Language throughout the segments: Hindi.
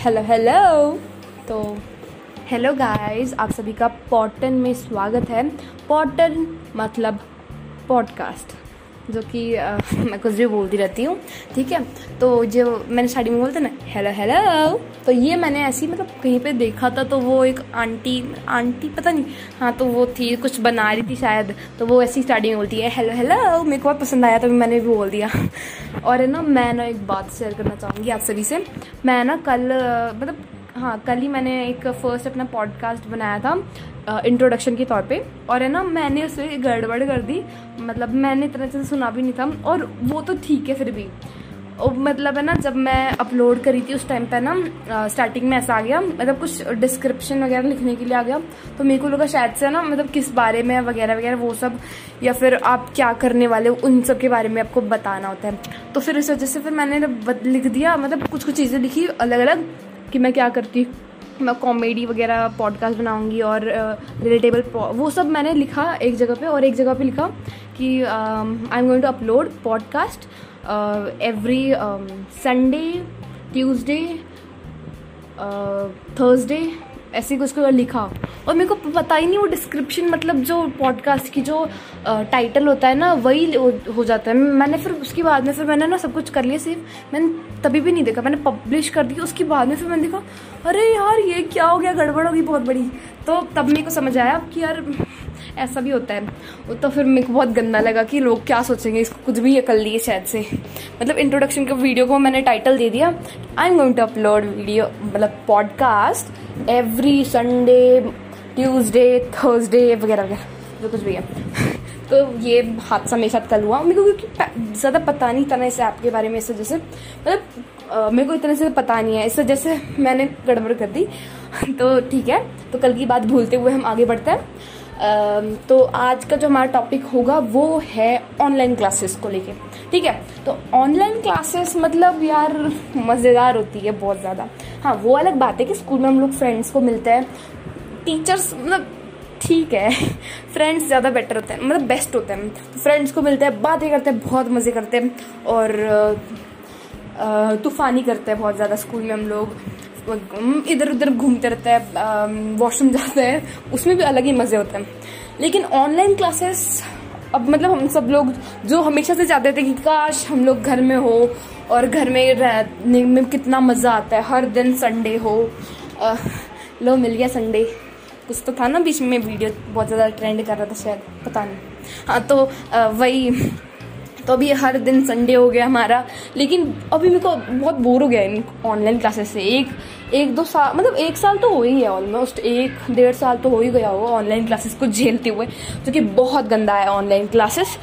हेलो हेलो तो हेलो गाइस आप सभी का पॉटन में स्वागत है. पॉटन मतलब पॉडकास्ट जो कि मैं कुछ भी बोलती रहती हूँ. ठीक है? तो जो मैंने स्टार्टिंग में बोलते ना हेलो हेलो तो ये मैंने ऐसी मतलब कहीं पे देखा था तो वो एक आंटी आंटी पता नहीं हाँ तो वो थी, कुछ बना रही थी शायद तो वो ऐसी स्टार्टिंग बोलती है हेलो हेलो मेरे को बहुत पसंद आया तो मैंने भी बोल दिया। और है ना, मैं ना एक बात शेयर करना चाहूँगी आप सभी से। मैं ना कल मतलब हाँ कल ही मैंने एक फ़र्स्ट अपना पॉडकास्ट बनाया था इंट्रोडक्शन के तौर पे। और है ना, मैंने उसे गड़बड़ कर दी। मतलब मैंने इतना अच्छे से सुना भी नहीं था, और वो तो ठीक है फिर भी। मतलब है ना जब मैं अपलोड करी थी उस टाइम पे ना स्टार्टिंग में ऐसा आ गया मतलब कुछ डिस्क्रिप्शन वगैरह लिखने के लिए आ गया तो मेरे को लगा शायद से ना मतलब किस बारे में वगैरह वगैरह वो सब या फिर आप क्या करने वाले हो उन सब के बारे में आपको बताना होता है। तो फिर इस वजह से फिर मैंने लिख दिया मतलब कुछ कुछ चीज़ें लिखी अलग अलग कि मैं क्या करती मैं कॉमेडी वगैरह पॉडकास्ट बनाऊँगी और रिलेटेबल uh, वो सब मैंने लिखा एक जगह पे और एक जगह पे लिखा कि I am going to upload podcast every Sunday Tuesday Thursday ऐसे कुछ को लिखा। और मेरे को पता ही नहीं वो डिस्क्रिप्शन मतलब जो पॉडकास्ट की जो टाइटल होता है ना, वही हो जाता है। मैंने फिर उसके बाद में फिर मैंने ना सब कुछ कर लिया, सिर्फ़ मैंने तभी भी नहीं देखा। मैंने पब्लिश कर दी, उसके बाद में फिर मैंने देखा, अरे यार, ये क्या हो गया? गड़बड़ होगी बहुत बड़ी। तो तब मेरे को समझ आया कि यार ऐसा भी होता है। वो तो फिर मेरे को बहुत गंदा लगा कि लोग क्या सोचेंगे, इसको कुछ भी कर लिए शायद से। मतलब इंट्रोडक्शन के वीडियो को मैंने टाइटल दे दिया I am going to upload video मतलब podcast every Sunday Tuesday Thursday वगैरह वगैरह, जो कुछ भी है। तो ये हादसा मेरे साथ कल हुआ। मेरे को क्योंकि ज़्यादा पता नहीं था ना इस ऐप के बारे में, इस वजह से। मतलब मेरे को इतने से पता नहीं है। इस वजह से मैंने गड़बड़ कर दी। तो ठीक है तो कल की बात भूलते हुए हम आगे बढ़ते हैं। तो आज का जो हमारा टॉपिक होगा वो है ऑनलाइन क्लासेस को लेके। ठीक है? तो ऑनलाइन क्लासेस मतलब यार मज़ेदार होती है बहुत ज़्यादा। हाँ वो अलग बात है कि स्कूल में हम लोग फ्रेंड्स को मिलते हैं। टीचर्स मतलब ठीक है। फ्रेंड्स ज़्यादा बेटर होते हैं मतलब बेस्ट होते हैं। तो फ्रेंड्स को मिलते हैं, बातें करते हैं, बहुत मज़े करते हैं और तूफ़ानी करते हैं बहुत ज़्यादा स्कूल में हम लोग। इधर उधर घूमते रहते हैं वॉशरूम जाते हैं उसमें भी अलग ही मज़े होते हैं। लेकिन ऑनलाइन क्लासेस अब मतलब हम सब लोग जो हमेशा से चाहते थे कि काश हम लोग घर में हो और घर में रहने में कितना मज़ा आता है हर दिन संडे हो आ, लो मिल गया संडे कुछ तो था ना बीच में वीडियो बहुत ज़्यादा ट्रेंड कर रहा था शायद पता नहीं। हाँ तो आ, वही तो अभी हर दिन संडे हो गया हमारा। लेकिन अभी मेरे को बहुत बोर हो गया इन ऑनलाइन क्लासेस से। एक एक दो साल मतलब एक साल तो हो ही है ऑलमोस्ट एक डेढ़ साल तो हो ही गया होगा ऑनलाइन क्लासेस को झेलते हुए, जो कि बहुत गंदा है ऑनलाइन क्लासेस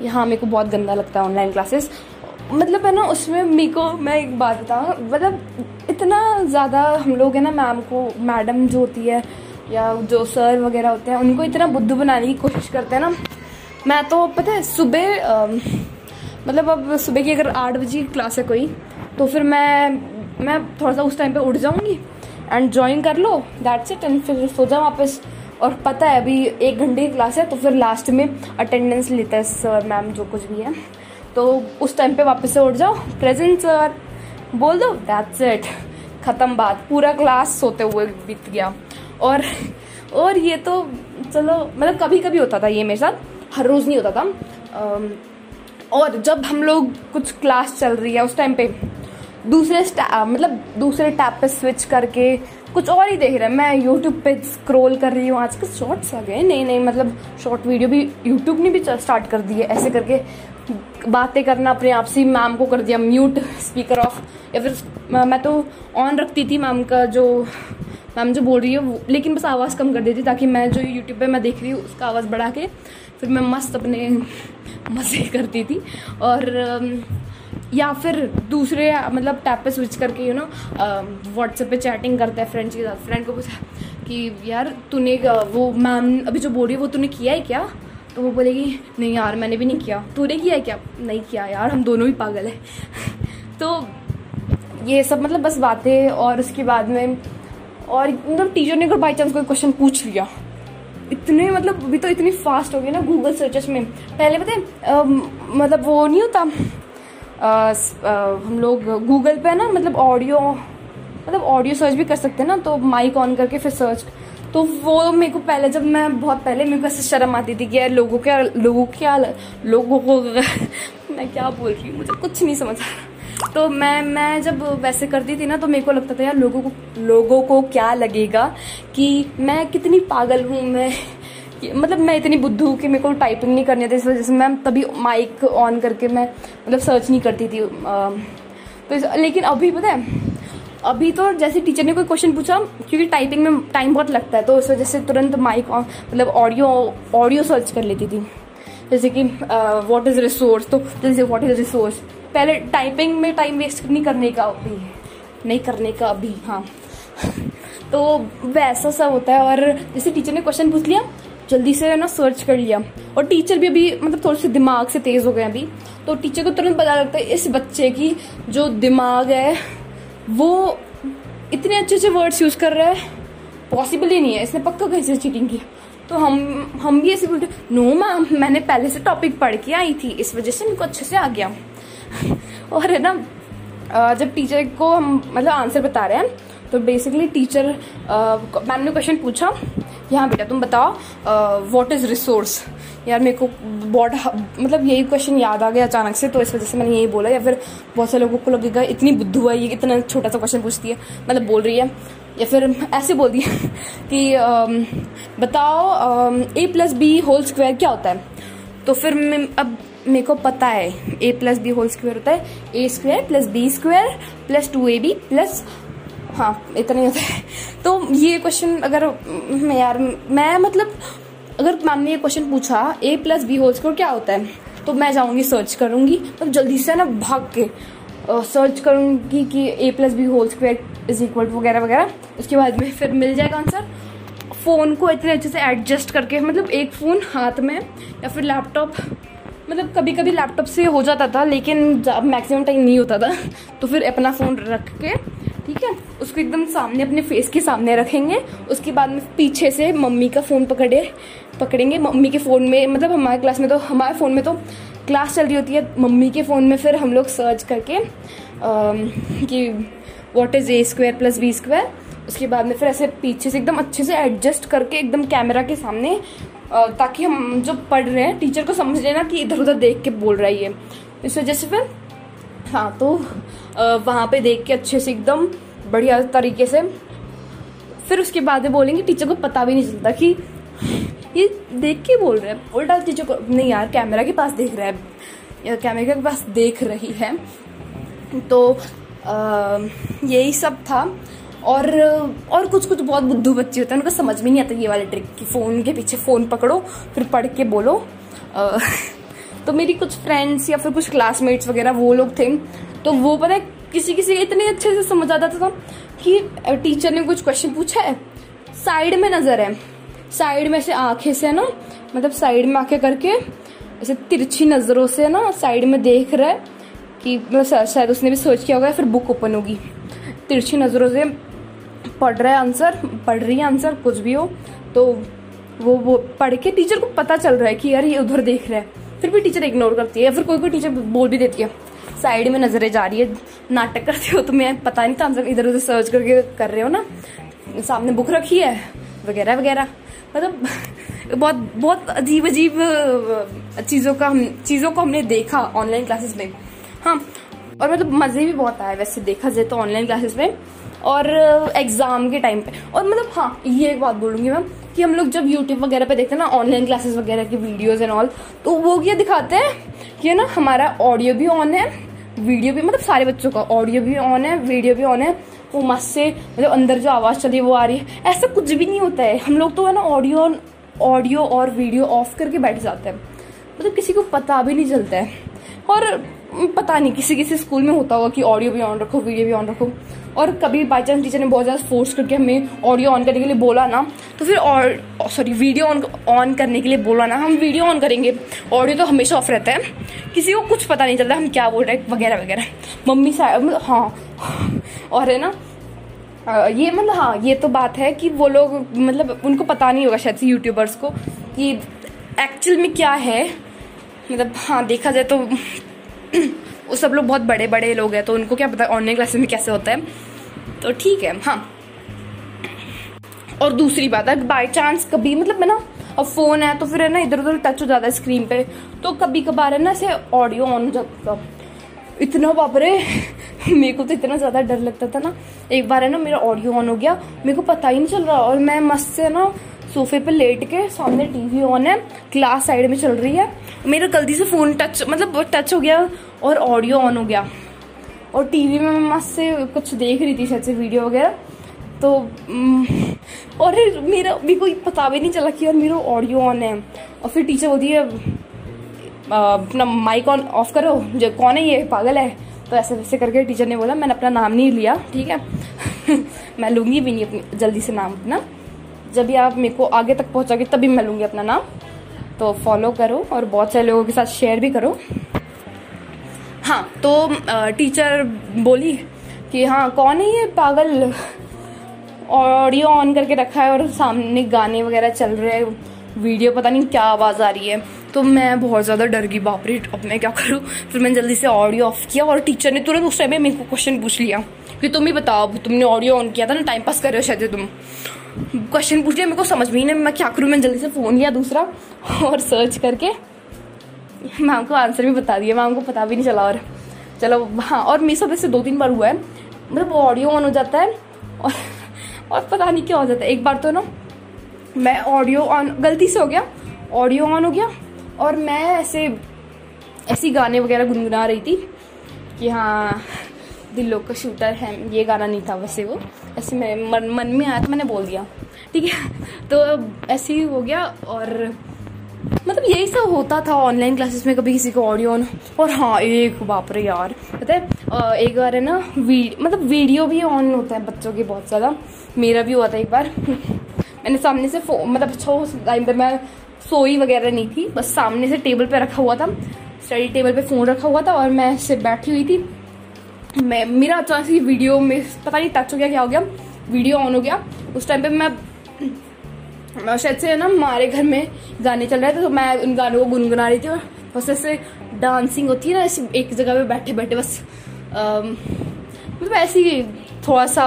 यहाँ मेरे को बहुत गंदा लगता है ऑनलाइन क्लासेस मतलब है ना, उसमें मेरे को, मैं एक बात बताऊँ मतलब इतना ज़्यादा हम लोग है ना मैम को मैडम जो होती है, या जो सर वगैरह होते हैं, उनको इतना बुद्ध बनाने की कोशिश करते हैं ना। मैं तो पता है, सुबह मतलब अब सुबह की अगर आठ बजे क्लास है कोई तो फिर मैं मैं थोड़ा सा उस टाइम पे उठ जाऊँगी एंड ज्वाइन कर लो दैट्स इट एंड फिर सो जाओ वापस। और पता है, अभी एक घंटे की क्लास है तो फिर लास्ट में अटेंडेंस लेता है सर मैम जो कुछ भी है। तो उस टाइम पे वापस से उठ जाओ। प्रेजेंट सर बोल दो दैट्स इट ख़त्म बात। पूरा क्लास सोते हुए बीत गया। और और ये तो चलो मतलब कभी कभी होता था ये मेरे साथ, हर रोज़ नहीं होता था। और जब हम लोग कुछ क्लास चल रही है उस टाइम पे दूसरे मतलब दूसरे टैब पे स्विच करके कुछ और ही देख रहे हैं। मैं यूट्यूब पे स्क्रॉल कर रही हूँ। आजकल शॉर्ट्स आ गए नहीं नहीं मतलब शॉर्ट वीडियो भी यूट्यूब ने भी स्टार्ट कर दी है। ऐसे करके बातें करना अपने आप से मैम को कर दिया। म्यूट स्पीकर ऑफ़ या फिर मैं तो ऑन रखती थी मैम का जो मैम जो बोल रही है लेकिन बस आवाज़ कम कर देती ताकि मैं जो यूट्यूब पे मैं देख रही हूँ, उसका आवाज़ बढ़ा के फिर मैं मस्त अपने मज़े करती थी। और या फिर दूसरे मतलब टैप पे स्विच करके यू नो व्हाट्सएप पे चैटिंग करते हैं फ्रेंड्स के साथ। फ्रेंड को पूछा कि, यार, तूने वो मैम अभी जो बोल रही है, वो तूने किया है क्या? तो वो बोलेगी, नहीं यार, मैंने भी नहीं किया। तूने किया है क्या? नहीं किया यार, हम दोनों ही पागल है। तो ये सब मतलब बस बातें और उसके बाद में, और मतलब टीचर ने अगर बाई चांस कोई क्वेश्चन पूछ लिया, इतने मतलब अभी तो इतनी फास्ट हो गई ना गूगल सर्चेस में। पहले पता है मतलब वो नहीं होता हम लोग गूगल पे ना मतलब ऑडियो मतलब ऑडियो सर्च भी कर सकते हैं ना तो माइक ऑन करके फिर सर्च तो वो मेरे को पहले जब मैं बहुत पहले मेरे को ऐसे शर्म आती थी कि यार लोगों क्या लोगों क्या लोगों को, मैं क्या बोल रही हूँ, मुझे कुछ नहीं समझ तो मैं मैं जब वैसे करती थी ना तो मेरे को लगता था यार लोगों को लोगों को क्या लगेगा कि मैं कितनी पागल हूँ, मैं मतलब मैं इतनी बुद्धू हूँ कि मेरे को टाइपिंग नहीं करनी आती इस वजह से मैं तभी माइक ऑन करके मैं मतलब सर्च नहीं करती थी तो इस, लेकिन अभी पता है अभी तो जैसे टीचर ने कोई क्वेश्चन पूछा क्योंकि टाइपिंग में टाइम बहुत लगता है तो इस वजह से तुरंत माइक ऑन मतलब ऑडियो ऑडियो सर्च कर लेती थी। जैसे कि व्हाट इज़ रिसोर्स तो जैसे व्हाट इज़ रिसोर्स पहले टाइपिंग में टाइम वेस्ट नहीं करने का अभी नहीं करने का अभी हाँ। तो वैसा सब होता है और जैसे टीचर ने क्वेश्चन पूछ लिया जल्दी से ना सर्च कर लिया। और टीचर भी अभी मतलब थोड़े से दिमाग से तेज हो गए अभी। तो टीचर को तुरंत पता लगता है इस बच्चे की जो दिमाग है, वो इतने अच्छे अच्छे वर्ड्स यूज़ कर रहा है। पॉसिबल ही नहीं है, इसने पक्का कहीं से चीटिंग की। तो हम हम भी ऐसे बोलते नो मैम मैंने पहले से टॉपिक पढ़ के आई थी, इस वजह से मेरे को अच्छे से आ गया। और है ना जब टीचर को हम मतलब आंसर बता रहे हैं तो बेसिकली टीचर मैम ने क्वेश्चन पूछा कि हाँ बेटा तुम बताओ वॉट इज़ रिसोर्स यार मेरे को बहुत मतलब यही क्वेश्चन याद आ गया अचानक से तो इस वजह से मैंने यही बोला या फिर बहुत से लोगों को लगेगा इतनी बुद्धू है ये इतना छोटा सा क्वेश्चन पूछती है। मतलब बोल रही है। या फिर ऐसे बोल दिया कि अम, बताओ A plus B whole square क्या होता है? तो फिर मैं- अब मेरे को पता है A plus B whole square होता है A square plus B square plus two A B plus हाँ इतना ही होता है। तो ये क्वेश्चन अगर मैं यार, मैं मतलब अगर मैम ने ये क्वेश्चन पूछा A plus B whole square क्या होता है? तो मैं जाऊँगी सर्च करूँगी मतलब जल्दी से ना भाग के सर्च करूँगी कि A plus B whole square is equal वगैरह वगैरह। उसके बाद में फिर मिल जाएगा आंसर फ़ोन को इतने अच्छे से एडजस्ट करके मतलब एक फ़ोन हाथ में, या फिर लैपटॉप मतलब कभी कभी लैपटॉप से हो जाता था, लेकिन मैक्सिमम टाइम नहीं होता था तो फिर अपना फ़ोन रख के ठीक है? उसको एकदम सामने अपने फेस के सामने रखेंगे। उसके बाद में पीछे से मम्मी का फ़ोन पकड़े पकड़ेंगे। मम्मी के फ़ोन में मतलब हमारे क्लास में तो हमारे फ़ोन में तो क्लास चल रही होती है। मम्मी के फ़ोन में फिर हम लोग सर्च करके अम, कि what is A square plus B square उसके बाद में फिर ऐसे पीछे से एकदम अच्छे से एडजस्ट करके एकदम कैमरा के सामने ताकि हम जो पढ़ रहे हैं टीचर को समझ लेना कि इधर उधर देख के बोल रहा है ये। इस वजह से फिर हाँ तो वहाँ पे देख के अच्छे से एकदम बढ़िया तरीके से। फिर उसके बाद में बोलेंगे टीचर को पता भी नहीं चलता कि ये देख के बोल रहे हैं। उल्टा टीचर को नहीं यार कैमरा के पास देख रहा है या कैमरे के पास देख रही है। तो यही सब था। और और कुछ कुछ बहुत बुद्धू बच्चे होते हैं उनको समझ में नहीं आता ये वाले ट्रिक कि फ़ोन के पीछे फ़ोन पकड़ो फिर पढ़ के बोलो। अ, तो मेरी कुछ फ्रेंड्स या फिर कुछ क्लासमेट्स वगैरह, वो लोग थे। तो वो पता है किसी किसी के इतने अच्छे से समझ आता था कि टीचर ने कुछ क्वेश्चन पूछा है। साइड में नज़र है। साइड में से आँखें से ना मतलब साइड में आँखें करके, ऐसे तिरछी नज़रों से ना साइड में देख रहा है कि मतलब शायद उसने भी सोच किया होगा फिर बुक ओपन होगी। तिरछी नज़रों से पढ़ रहा है आंसर पढ़ रही है आंसर कुछ भी हो। तो वो वो पढ़ के टीचर को पता चल रहा है कि यार ये उधर देख रहा है। फिर भी टीचर इग्नोर करती है या फिर कोई कोई टीचर बोल भी देती है, साइड में नज़रें जा रही है, नाटक करते हो तुम्हें पता नहीं था इधर उधर सर्च करके कर रहे हो ना, सामने बुक रखी है, वगैरह वगैरह। मतलब बहुत बहुत अजीब अजीब चीज़ों का हम, चीज़ों को हमने देखा ऑनलाइन क्लासेस में। हाँ और मतलब मज़े भी बहुत आए वैसे देखा जाए तो ऑनलाइन क्लासेस में और एग्ज़ाम के टाइम पे। और मतलब हाँ ये एक बात बोलूँगी मैं कि हम लोग जब यूट्यूब वगैरह पे देखते हैं ना ऑनलाइन क्लासेस वगैरह की वीडियोज़ एंड ऑल तो वो क्या दिखाते हैं कि ना, हमारा ऑडियो भी ऑन है वीडियो भी मतलब सारे बच्चों का ऑडियो भी ऑन है वीडियो भी ऑन है, वो मस्त से मतलब अंदर जो आवाज़ चल रही है, वो आ रही है। ऐसा कुछ भी नहीं होता है। हम लोग तो है ना ऑडियो ऑडियो और वीडियो ऑफ़ करके बैठ जाते हैं। मतलब किसी को पता भी नहीं चलता है। और पता नहीं, किसी किसी स्कूल में होता होगा कि ऑडियो भी ऑन रखो वीडियो भी ऑन रखो। और कभी बाई चांस टीचर ने बहुत ज़्यादा फोर्स करके हमें ऑडियो ऑन करने के लिए बोला ना तो फिर और सॉरी वीडियो ऑन ऑन करने के लिए बोला ना, हम वीडियो ऑन करेंगे। ऑडियो तो हमेशा ऑफ़ रहता है। किसी को कुछ पता नहीं चलता हम क्या बोल रहे हैं, वगैरह वगैरह। मम्मी सा मतलब हाँ। और है ना ये मतलब हाँ ये तो बात है कि वो लोग मतलब उनको पता नहीं होगा शायद से यूट्यूबर्स को कि एक्चुअल में क्या है। मतलब हाँ देखा जाए तो वो सब लोग बहुत बड़े बड़े लोग हैं तो उनको क्या पता ऑनलाइन क्लासेस में कैसे होता है। तो ठीक है हाँ। और दूसरी बात है बाई चांस कभी मतलब है ना, अब फ़ोन है तो फिर है ना इधर उधर टच हो जाता है स्क्रीन पे। तो कभी कभार है ना, ऐसे ऑडियो ऑन हो जाता इतना बापरे मेरे को तो इतना ज़्यादा डर लगता था ना। एक बार है ना, मेरा ऑडियो ऑन हो गया। मेरे को पता ही नहीं चल रहा और मैं मस्त से ना सोफे पे लेट के सामने टीवी ऑन है क्लास साइड में चल रही है। मेरा गलती से फ़ोन टच मतलब टच हो गया और ऑडियो ऑन हो गया। और टीवी में मैं मस्त से कुछ देख रही थी, शायद से वीडियो वगैरह। तो और मेरा भी कोई पता भी नहीं चला कि यार मेरा ऑडियो ऑन है। और फिर टीचर बोलती है अपना माइक ऑन ऑफ़ करो, जो कौन है ये? पागल है? तो ऐसे वैसे करके टीचर ने बोला, मैंने अपना नाम नहीं लिया, ठीक है? मैं लूँगी भी नहीं अपनी, जल्दी से नाम अपना। जब भी आप मेरे को आगे तक पहुँचोगे, तभी मैं लूँगी अपना नाम। तो फॉलो करो और बहुत सारे लोगों के साथ शेयर भी करो। हाँ तो टीचर बोली कि हाँ कौन है ये पागल? ऑडियो ऑन करके रखा है और सामने गाने वगैरह चल रहे हैं। वीडियो पता नहीं क्या आवाज़ आ रही है। तो मैं बहुत ज़्यादा डर गई, बाप रे, अब मैं क्या करूँ? फिर मैंने जल्दी से ऑडियो ऑफ़ किया और टीचर ने तुरंत उस टाइम मेरे को क्वेश्चन पूछ लिया कि, तुम ही बताओ तुमने ऑडियो ऑन किया था ना टाइम पास कर रहे हो शायद तुम। क्वेश्चन पूछ लिया, मेरे को समझ में ही नहीं, मैं क्या करूँ? मैंने जल्दी से फ़ोन लिया दूसरा और सर्च करके। मैम को आंसर भी बता दिया मैम को पता भी नहीं चला और। चलो हाँ और मेरे साथ ऐसे दो तीन बार हुआ है। मतलब ऑडियो ऑन हो जाता है और और पता नहीं क्या हो जाता है। एक बार तो ना, मैं ऑडियो ऑन गलती से हो गया ऑडियो ऑन हो गया और मैं ऐसे, ऐसी गाने वगैरह गुनगुना रही थी कि हाँ दिलों का शूटर है, ये गाना नहीं था वैसे वो। ऐसे मेरे मन मन में आया तो मैंने बोल दिया। ठीक है? तो ऐसे ही हो गया और मतलब यही सब होता था ऑनलाइन क्लासेस में, कभी किसी को ऑडियो ऑन और हाँ एक बाप रे यार। पता है एक बार है ना, वी मतलब वीडियो भी ऑन होता है बच्चों के बहुत ज़्यादा। मेरा भी हुआ था एक बार। मैंने सामने से फो मतलब छो टाइम पर मैं सोई वगैरह नहीं थी, बस सामने से टेबल पे रखा हुआ था। स्टडी टेबल पे फ़ोन रखा हुआ था और मैं से बैठी हुई थी। मैं, मेरा अचानक से वीडियो में पता नहीं टच हो गया, क्या हो गया? वीडियो ऑन हो गया। उस टाइम पे मैं शायद से ना हमारे घर में गाने चल रहे थे तो मैं उन गानों को गुनगुना रही थी, बस ऐसे डांसिंग होती है ना, ऐसे एक जगह पे बैठे बैठे बस मतलब ऐसे ही थोड़ा सा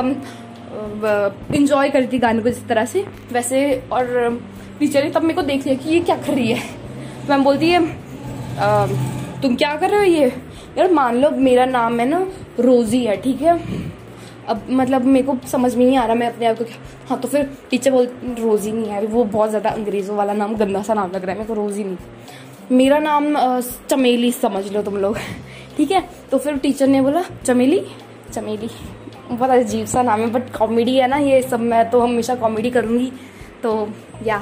इंजॉय करती थी गाने को जिस तरह से। वैसे और टीचर ने तब मेरे को देख लिया कि ये क्या कर रही है? मैम बोलती है तुम क्या कर रहे हो ये? यार मान लो, मेरा नाम है ना रोजी है, ठीक है? अब मतलब मेरे को समझ में नहीं आ रहा, मैं अपने आप को हाँ तो फिर टीचर बोल, रोज़ी नहीं यार वो बहुत ज़्यादा अंग्रेज़ों वाला नाम गंदा सा नाम लग रहा है, मेरे को रोज़ी नहीं। मेरा नाम चमेली समझ लो तुम लोग, ठीक है? तो फिर टीचर ने बोला, चमेली? चमेली। बहुत अजीब सा नाम है बट कॉमेडी है ना ये सब, मैं तो हमेशा कॉमेडी करूँगी तो या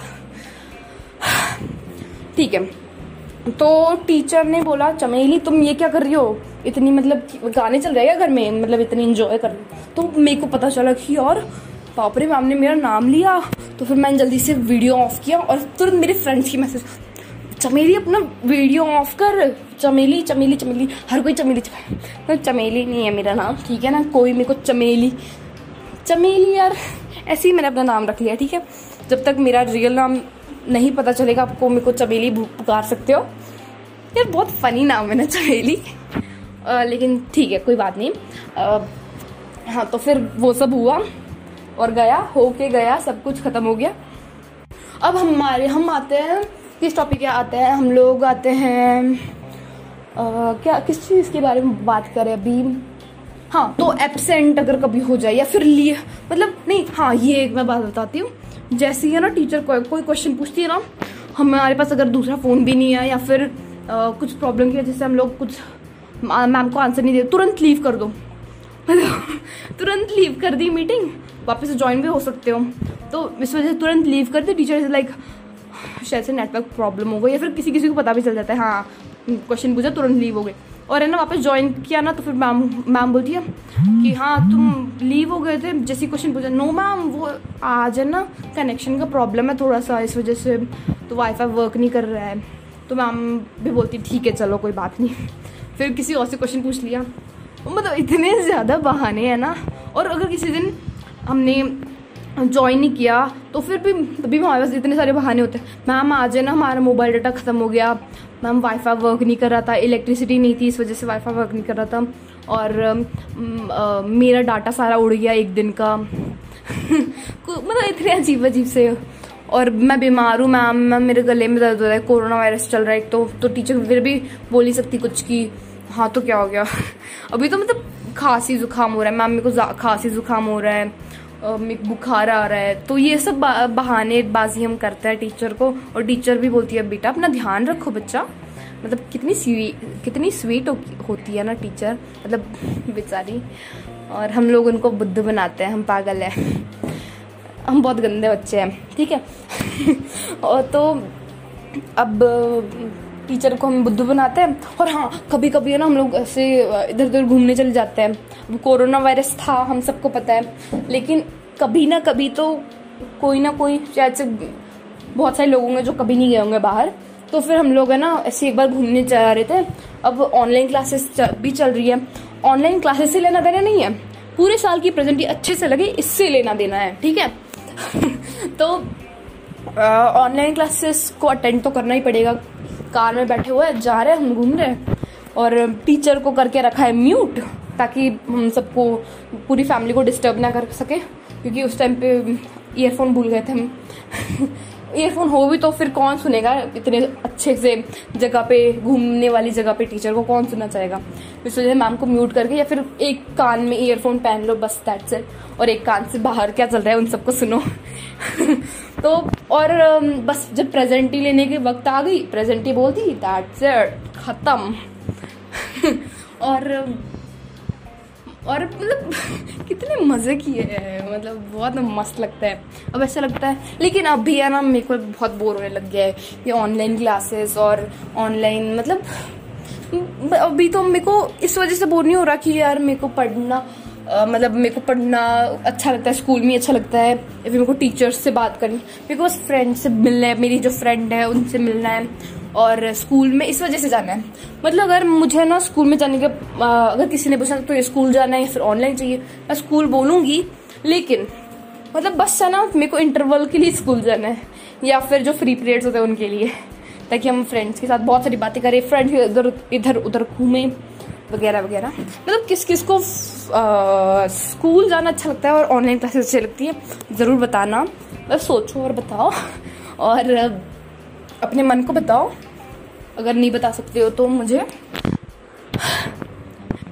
ठीक है। तो टीचर ने बोला, चमेली, तुम ये क्या कर रही हो? इतनी मतलब गाने चल रहे हैं घर में? मतलब इतनी इंजॉय कर रही तो मेरे को पता चला कि और पापरे मैम ने मेरा नाम लिया। तो फिर मैंने जल्दी से वीडियो ऑफ़ किया और तुरंत मेरे फ्रेंड्स की मैसेज चमेली, अपना वीडियो ऑफ़ कर। चमेली चमेली चमेली, हर कोई चमेली तो चमेली नहीं है मेरा नाम, ठीक है ना? कोई मेरे को चमेली चमेली यार, ऐसे ही मैंने अपना नाम रख लिया, ठीक है? जब तक मेरा रियल नाम नहीं पता चलेगा आपको मेरे को चमेली पुकार सकते हो। यार बहुत फनी नाम है ना चमेली। आ, लेकिन ठीक है कोई बात नहीं। आ, हाँ तो फिर वो सब हुआ और गया हो के गया सब कुछ ख़त्म हो गया। अब हमारे हम आते हैं किस टॉपिक के आते हैं? हम लोग आते हैं आ, क्या किस चीज़ के बारे में बात करें अभी? हाँ तो एबसेंट अगर कभी हो जाए या फिर लिए मतलब नहीं हाँ ये एक मैं बात बताती हूँ। जैसे ही है ना टीचर को कोई क्वेश्चन पूछती है ना हमारे पास अगर दूसरा फ़ोन भी नहीं है या फिर आ, कुछ प्रॉब्लम की वजह से हम लोग कुछ मैम को आंसर नहीं दे तुरंत लीव कर दो। तुरंत लीव कर दी मीटिंग वापस ज्वाइन भी हो सकते हो। तो इस वजह से तुरंत लीव कर दी टीचर लाइक शायद से नेटवर्क प्रॉब्लम हो गई या फिर किसी किसी को पता भी चल जाता है हाँ क्वेश्चन पूछा तुरंत लीव हो गए। और है ना वापस ज्वाइन किया ना तो फिर मैम मैम बोलती है कि हाँ तुम लीव हो गए थे, जैसे क्वेश्चन पूछा। नो मैम वो आज है ना कनेक्शन का प्रॉब्लम है थोड़ा सा इस वजह से तो वाईफाई वर्क नहीं कर रहा है। तो मैम भी बोलती, ठीक है, चलो, कोई बात नहीं। फिर किसी और से क्वेश्चन पूछ लिया। मतलब इतने ज़्यादा बहाने हैं ना। और अगर किसी दिन हमने ज्वाइन नहीं किया तो फिर भी, तभी हमारे पास इतने सारे बहाने होते हैं। मैम आज है ना, हमारा मोबाइल डाटा ख़त्म हो गया। मैम वाईफाई वर्क नहीं कर रहा था इलेक्ट्रिसिटी नहीं थी इस वजह से वाईफाई वर्क नहीं कर रहा था। और आ, मेरा डाटा सारा उड़ गया एक दिन का। मतलब इतने अजीब अजीब से। और मैं बीमार हूँ मैम मैम मेरे गले में दर्द हो रहा है कोरोना वायरस चल रहा है तो तो टीचर फिर भी बोल नहीं सकती कुछ की हाँ तो क्या हो गया? अभी तो मतलब खांसी जुकाम हो रहा है मैम मेरे को खांसी जुकाम हो रहा है। बुखार आ रहा है। तो ये सब बहाने बाजी हम करते हैं टीचर को और टीचर भी बोलती है बेटा अपना ध्यान रखो बच्चा। मतलब कितनी स्वीट कितनी स्वीट हो, होती है ना टीचर मतलब बेचारी। और हम लोग उनको बुद्ध बनाते हैं हम पागल हैं। हम बहुत गंदे बच्चे हैं ठीक है? और तो अब टीचर को हम बुद्धू बनाते हैं। और हाँ कभी कभी है ना, हम लोग ऐसे इधर उधर घूमने चले जाते हैं। कोरोना वायरस था, हम सबको पता है। लेकिन कभी ना कभी तो कोई ना कोई, शायद से बहुत सारे लोग होंगे जो कभी नहीं गए होंगे बाहर। तो फिर हम लोग है ना, ऐसे एक बार घूमने जा रहे थे। अब ऑनलाइन क्लासेस भी चल रही है। ऑनलाइन क्लासेस से लेना देना नहीं है। पूरे साल की प्रेजेंटी अच्छे से लगे, इससे लेना देना है, ठीक है? तो ऑनलाइन क्लासेस को अटेंड तो करना ही पड़ेगा। कार में बैठे हुए जा रहे हैं, हम घूम रहे हैं। और टीचर को करके रखा है म्यूट, ताकि हम सबको, पूरी फैमिली को डिस्टर्ब ना कर सके, क्योंकि उस टाइम पे ईयरफोन भूल गए थे हम। ईयरफोन हो भी तो फिर कौन सुनेगा? इतने अच्छे से जगह पे, घूमने वाली जगह पे टीचर को कौन सुनना चाहेगा? इस वजह से मैम को म्यूट करके या फिर एक कान में ईयरफोन पहन लो, बस दैट्स इट और एक कान से बाहर क्या चल रहा है, उन सबको सुनो। तो और बस जब प्रेजेंटी लेने के वक्त आ गई प्रेजेंटी बोलती दैट्स इट खत्म. और और मतलब कितने मज़े किए हैं मतलब बहुत मस्त लगता है। अब ऐसा लगता है, लेकिन अब भी है ना, मेरे को बहुत बोर होने लग गया है ये ऑनलाइन क्लासेस और ऑनलाइन मतलब अभी तो मेरे को इस वजह से बोर नहीं हो रहा कि यार मेरे को पढ़ना मतलब मेरे को पढ़ना अच्छा लगता है स्कूल में अच्छा लगता है। या फिर मेरे को टीचर्स से बात करनी, मेरे को बस फ्रेंड से मिलना है, मेरी जो फ्रेंड है उनसे मिलना है। और स्कूल में इस वजह से जाना है। मतलब अगर मुझे ना स्कूल में जाने के अगर किसी ने पूछा तो ये स्कूल जाना है या फिर ऑनलाइन चाहिए, मैं स्कूल बोलूँगी, लेकिन मतलब बस है ना, मेरे को इंटरवल के लिए स्कूल जाना है, या फिर जो फ्री पीरियड्स होते हैं उनके लिए, ताकि हम फ्रेंड्स के साथ बहुत सारी बातें करें फ्रेंड्स इधर इधर उधर घूमें। वगैरह वगैरह। मतलब किस किस को स्कूल जाना अच्छा लगता है और ऑनलाइन क्लासेस अच्छी लगती है, ज़रूर बताना। बस सोचो और बताओ। और अपने मन को बताओ। अगर नहीं बता सकते हो तो मुझे।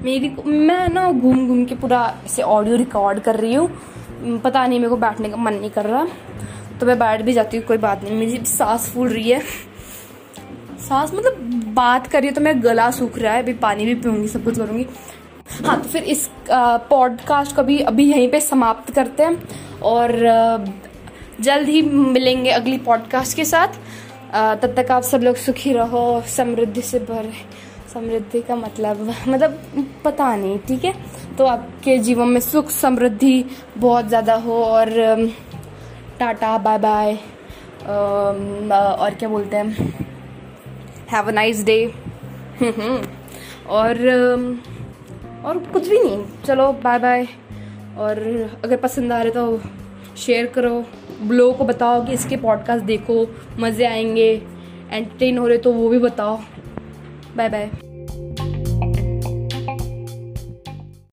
मेरी मैं ना घूम घूम के पूरा ऐसे ऑडियो रिकॉर्ड कर रही हूँ। पता नहीं, मेरे को बैठने का मन नहीं कर रहा। तो मैं बैठ भी जाती हूँ, कोई बात नहीं। मेरी सांस फूल रही है। सांस मतलब बात करिए तो मेरा गला सूख रहा है, अभी पानी भी पीऊँगी, सब कुछ करूँगी। हाँ तो फिर इस पॉडकास्ट को भी अभी यहीं पे समाप्त करते हैं और जल्द ही मिलेंगे अगली पॉडकास्ट के साथ। तब तक आप सब लोग सुखी रहो, समृद्धि से भरे। समृद्धि का मतलब मतलब पता नहीं, ठीक है? तो आपके जीवन में सुख, समृद्धि बहुत ज़्यादा हो और टाटा बाय बाय और क्या बोलते हैं? हैव अ नाइस डे और और कुछ भी नहीं। चलो बाय बाय और अगर पसंद आ रहे तो शेयर करो। लोगों को बताओ कि इसके पॉडकास्ट देखो, मज़े आएँगे। एंटरटेन हो रहे तो वो भी बताओ। Bye bye